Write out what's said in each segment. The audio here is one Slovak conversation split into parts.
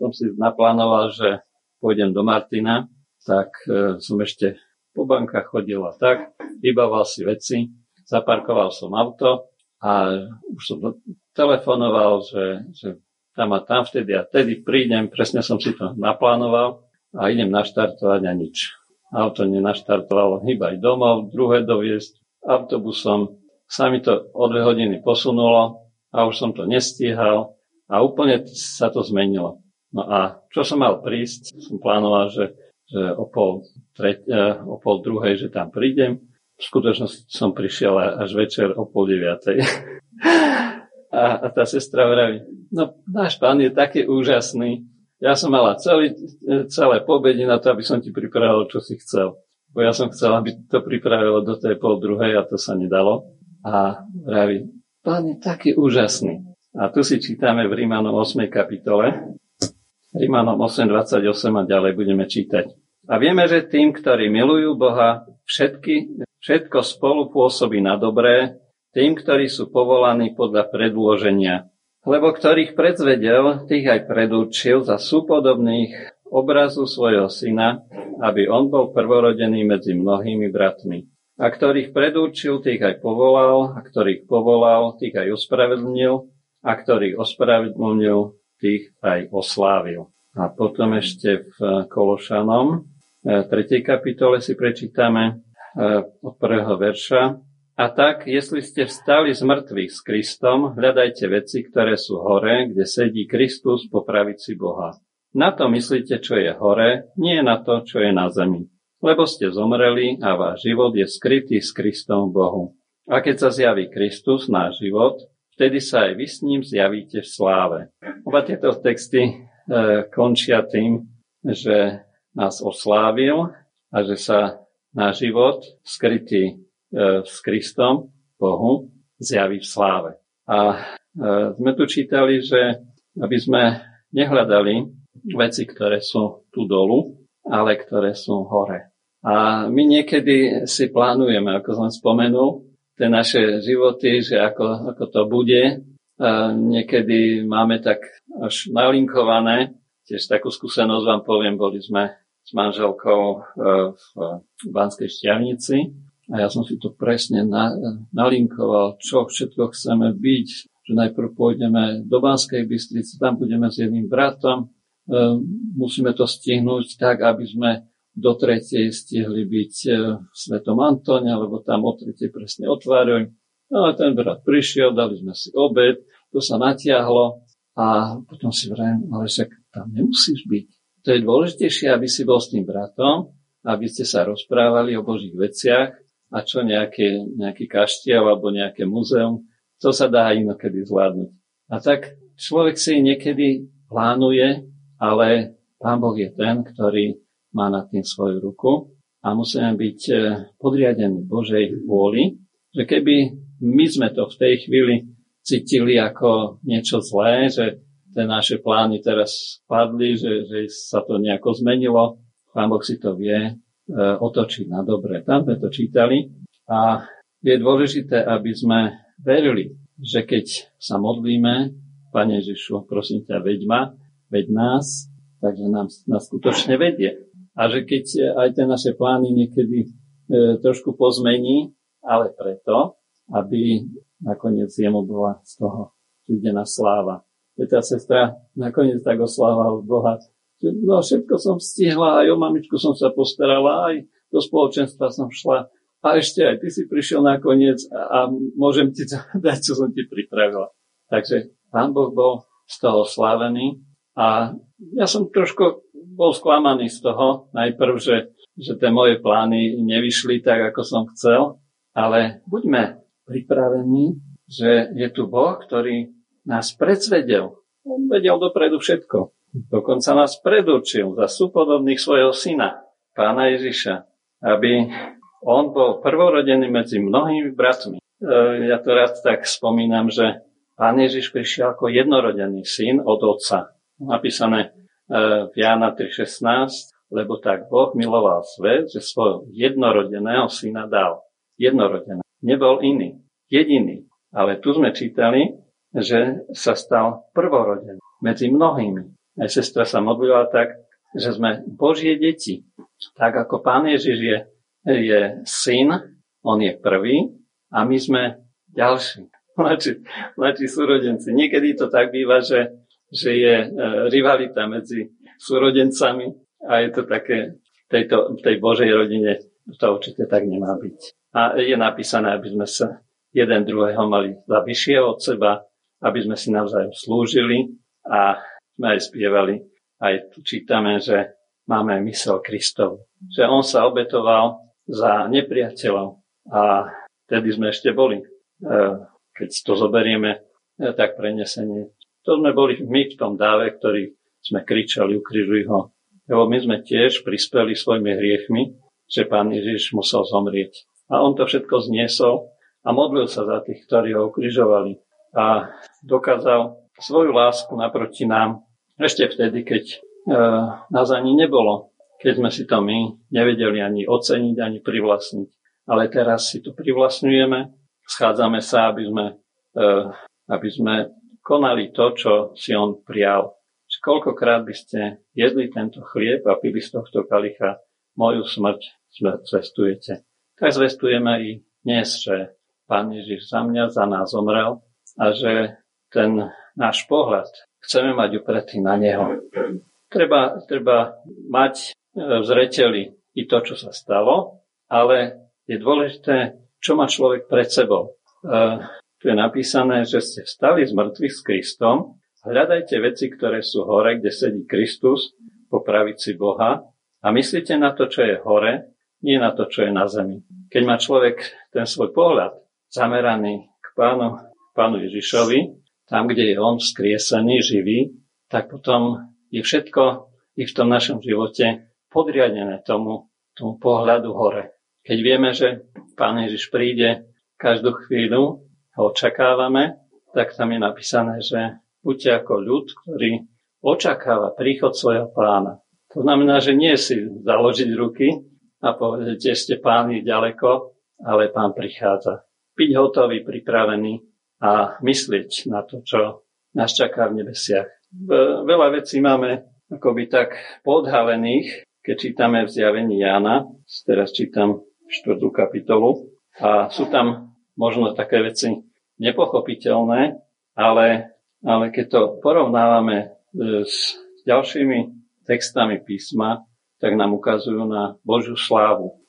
som si naplánoval, že pôjdem do Martina, tak e, som ešte po bankách chodil a tak, vybával si veci, zaparkoval som auto a už som telefonoval, že, že tam a tam vtedy a vtedy prídem, presne som si to naplánoval a idem naštartovať a nič. Auto nenaštartovalo, hýbaj domov, druhé doviesť autobusom. Sa mi to o dve hodiny posunulo a už som to nestíhal a úplne sa to zmenilo. No a čo som mal prísť, som plánoval, že, že o, pol treť, eh, o pol druhej, že tam prídem. V skutočnosti som prišiel až večer o pol deviatej. A, a tá sestra vraví, no náš pán je taký úžasný. Ja som mala celý, celé pobedi na to, aby som ti pripravil, čo si chcel. Bo ja som chcel, aby to pripravilo do tej pol druhej a to sa nedalo. A vraví, pán je taký úžasný. A tu si čítame v Rímanom 8. kapitole. Rímanom 8.28 a ďalej budeme čítať. A vieme, že tým, ktorí milujú Boha, všetky, všetko spolu pôsobí na dobré, tým, ktorí sú povolaní podľa predloženia. Lebo ktorých predzvedel, tých aj predurčil za súpodobných obrazu svojho syna, aby on bol prvorodený medzi mnohými bratmi. A ktorých predurčil, tých aj povolal, a ktorých povolal, tých aj ospravedlnil, a ktorých ospravedlnil, tých aj oslávil. A potom ešte v Kološanom 3. E, kapitole si prečítame e, od prvého verša. A tak, jestli ste vstali z mŕtvych s Kristom, hľadajte veci, ktoré sú hore, kde sedí Kristus po pravici Boha. Na to myslíte, čo je hore, nie na to, čo je na zemi. Lebo ste zomreli a váš život je skrytý s Kristom v Bohu. A keď sa zjaví Kristus, náš život, vtedy sa aj vy s ním zjavíte v sláve. Oba tieto texty e, končia tým, že nás oslávil a že sa náš život skrytý E, s Kristom, Bohu, zjaví v sláve. A e, sme tu čítali, že aby sme nehľadali veci, ktoré sú tu dolu, ale ktoré sú hore. A my niekedy si plánujeme, ako som spomenul, tie naše životy, že ako, ako to bude. Niekedy máme tak až nalinkované, tiež takú skúsenosť vám poviem, boli sme s manželkou e, v Banskej šťavnici. A ja som si to presne na, nalinkoval, čo všetko chceme byť, že najprv pôjdeme do Banskej Bystrice, tam budeme s jedným bratom, e, musíme to stihnúť tak, aby sme do tretej stihli byť e, v Svetom Antone, lebo tam o tretej presne otvárajú. No a ten brat prišiel, dali sme si obed, to sa natiahlo a potom si vrajím, ale však tam nemusíš byť. To je dôležitejšie, aby si bol s tým bratom, aby ste sa rozprávali o Božích veciach a čo nejaké, nejaký kaštiel alebo nejaké muzeum, to sa dá inokedy zvládnuť. A tak človek si niekedy plánuje, ale Pán Boh je ten, ktorý má nad tým svoju ruku a musíme byť e, podriadení Božej vôli, že keby my sme to v tej chvíli cítili ako niečo zlé, že tie naše plány teraz padli, že, že sa to nejako zmenilo, Pán Boh si to vie E, otočiť na dobre. Tam sme to čítali a je dôležité, aby sme verili, že keď sa modlíme, Pane Ježišu, prosím ťa, veď ma, veď nás, takže nám, nás skutočne vedie. A že keď aj tie naše plány niekedy e, trošku pozmení, ale preto, aby nakoniec jemu bola z toho videná sláva. Veď tá sestra nakoniec tak oslávala Boha, No všetko som stihla, aj o mamičku som sa postarala, aj do spoločenstva som šla. A ešte aj ty si prišiel nakoniec a, a môžem ti dať, čo som ti pripravila. Takže pán Boh bol z toho slávený a ja som trošku bol sklamaný z toho, najprv, že, že tie moje plány nevyšli tak, ako som chcel, ale buďme pripravení, že je tu Boh, ktorý nás predsvedel. On vedel dopredu všetko. Dokonca nás predurčil za súpodobných svojho syna, pána Ježiša, aby on bol prvorodený medzi mnohými bratmi. E, ja to rád tak spomínam, že pán Ježiš prišiel ako jednorodený syn od otca. Napísané v Jána 3.16, lebo tak Boh miloval svet, že svojho jednorodeného syna dal. Jednorodený. Nebol iný. Jediný. Ale tu sme čítali, že sa stal prvorodený medzi mnohými. aj sestra sa modlila tak, že sme Božie deti. Tak ako Pán Ježiš je, je syn, on je prvý a my sme ďalší, mladší, mladší súrodenci. Niekedy to tak býva, že, že je e, rivalita medzi súrodencami a je to také v, tejto, tej Božej rodine to určite tak nemá byť. A je napísané, aby sme sa jeden druhého mali za vyššie od seba, aby sme si navzájom slúžili a sme aj spievali. Aj čítame, že máme mysel Kristov. Že on sa obetoval za nepriateľov. A vtedy sme ešte boli, e, keď to zoberieme, e, tak prenesenie. To sme boli my v tom dáve, ktorí sme kričali, ukrižuj ho. Lebo my sme tiež prispeli svojimi hriechmi, že pán Ježiš musel zomrieť. A on to všetko zniesol a modlil sa za tých, ktorí ho ukrižovali. A dokázal svoju lásku naproti nám ešte vtedy, keď e, nás ani nebolo, keď sme si to my nevedeli ani oceniť, ani privlastniť. Ale teraz si to privlastňujeme, schádzame sa, aby sme, e, aby sme konali to, čo si on prijal. Čiže koľkokrát by ste jedli tento chlieb a pili z tohto kalicha moju smrť zvestujete. Tak zvestujeme i dnes, že Pán Ježiš za mňa, za nás zomrel a že ten náš pohľad chceme mať upretý na Neho. Treba, treba mať e, v zreteli i to, čo sa stalo, ale je dôležité, čo má človek pred sebou. Tu je napísané, že ste vstali z mŕtvych s Kristom, hľadajte veci, ktoré sú hore, kde sedí Kristus, po pravici Boha a myslíte na to, čo je hore, nie na to, čo je na zemi. Keď má človek ten svoj pohľad zameraný k pánu, pánu Ježišovi, tam, kde je on vzkriesený, živý, tak potom je všetko i v tom našom živote podriadené tomu, tomu pohľadu hore. Keď vieme, že Pán Ježiš príde každú chvíľu, ho očakávame, tak tam je napísané, že buďte ako ľud, ktorý očakáva príchod svojho pána. To znamená, že nie si založiť ruky a povedať, že ste páni ďaleko, ale pán prichádza. Byť hotový, pripravený a myslieť na to, čo nás čaká v nebesiach. Veľa vecí máme akoby tak podhalených, keď čítame v zjavení Jána, teraz čítam štvrtú kapitolu, a sú tam možno také veci nepochopiteľné, ale, ale keď to porovnávame e, s ďalšími textami písma, tak nám ukazujú na Božiu slávu.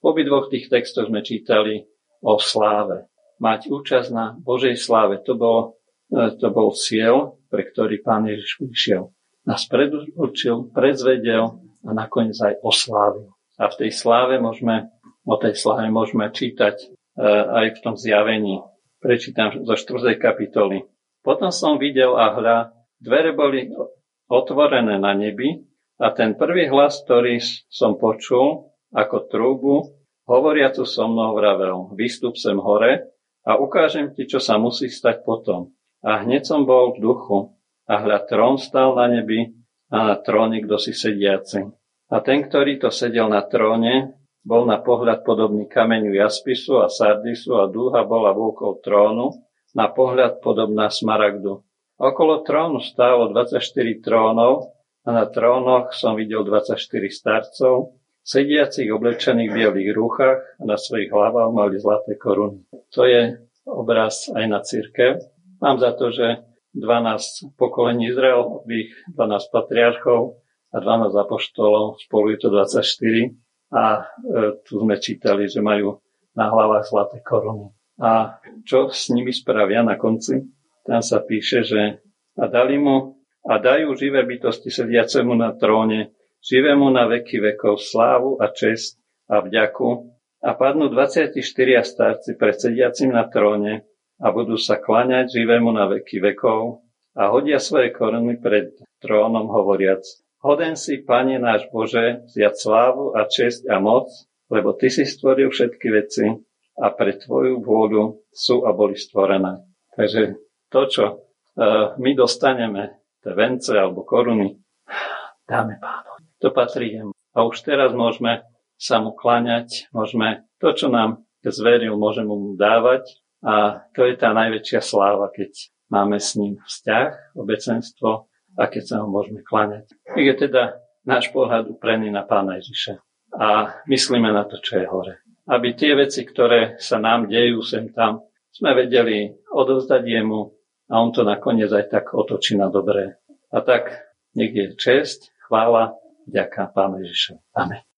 V obidvoch tých textoch sme čítali o sláve mať účasť na Božej sláve. To bol, e, to bol cieľ, pre ktorý Pán Ježiš prišiel. Nás predurčil, predzvedel a nakoniec aj oslávil. A v tej sláve môžeme, o tej sláve môžeme čítať e, aj v tom zjavení. Prečítam zo 4. kapitoly. Potom som videl a hľa, dvere boli otvorené na nebi a ten prvý hlas, ktorý som počul ako trúbu, hovoriacu so mnou vravel, vystup sem hore a ukážem ti, čo sa musí stať potom. A hneď som bol v duchu a hľad trón stal na nebi a na tróne kto si sediaci. A ten, ktorý to sedel na tróne, bol na pohľad podobný kameňu jaspisu a sardisu a dúha bola vôkol trónu, na pohľad podobná smaragdu. Okolo trónu stálo 24 trónov a na trónoch som videl 24 starcov, sediacich oblečených v bielých rúchach a na svojich hlavách mali zlaté koruny. To je obraz aj na církev. Mám za to, že 12 pokolení Izraelových, 12 patriarchov a 12 apoštolov, spolu je to 24 a e, tu sme čítali, že majú na hlavách zlaté koruny. A čo s nimi spravia na konci? Tam sa píše, že a dali mu a dajú živé bytosti sediacemu na tróne živému na veky vekov slávu a čest a vďaku a padnú 24 starci pred sediacim na tróne a budú sa klaňať živému na veky vekov a hodia svoje koruny pred trónom hovoriac Hoden si, Pane náš Bože, vziať slávu a čest a moc, lebo Ty si stvoril všetky veci a pre Tvoju vôľu sú a boli stvorené. Takže to, čo uh, my dostaneme, tie vence alebo koruny, dáme pánu to patrí jemu. A už teraz môžeme sa mu kláňať, môžeme to, čo nám zveril, môžeme mu dávať a to je tá najväčšia sláva, keď máme s ním vzťah, obecenstvo a keď sa ho môžeme kláňať. Je teda náš pohľad uprený na Pána Ježiša a myslíme na to, čo je hore. Aby tie veci, ktoré sa nám dejú sem tam, sme vedeli odovzdať jemu a on to nakoniec aj tak otočí na dobré. A tak nech je čest, chvála, ďaká Pána Ježiša. Amen.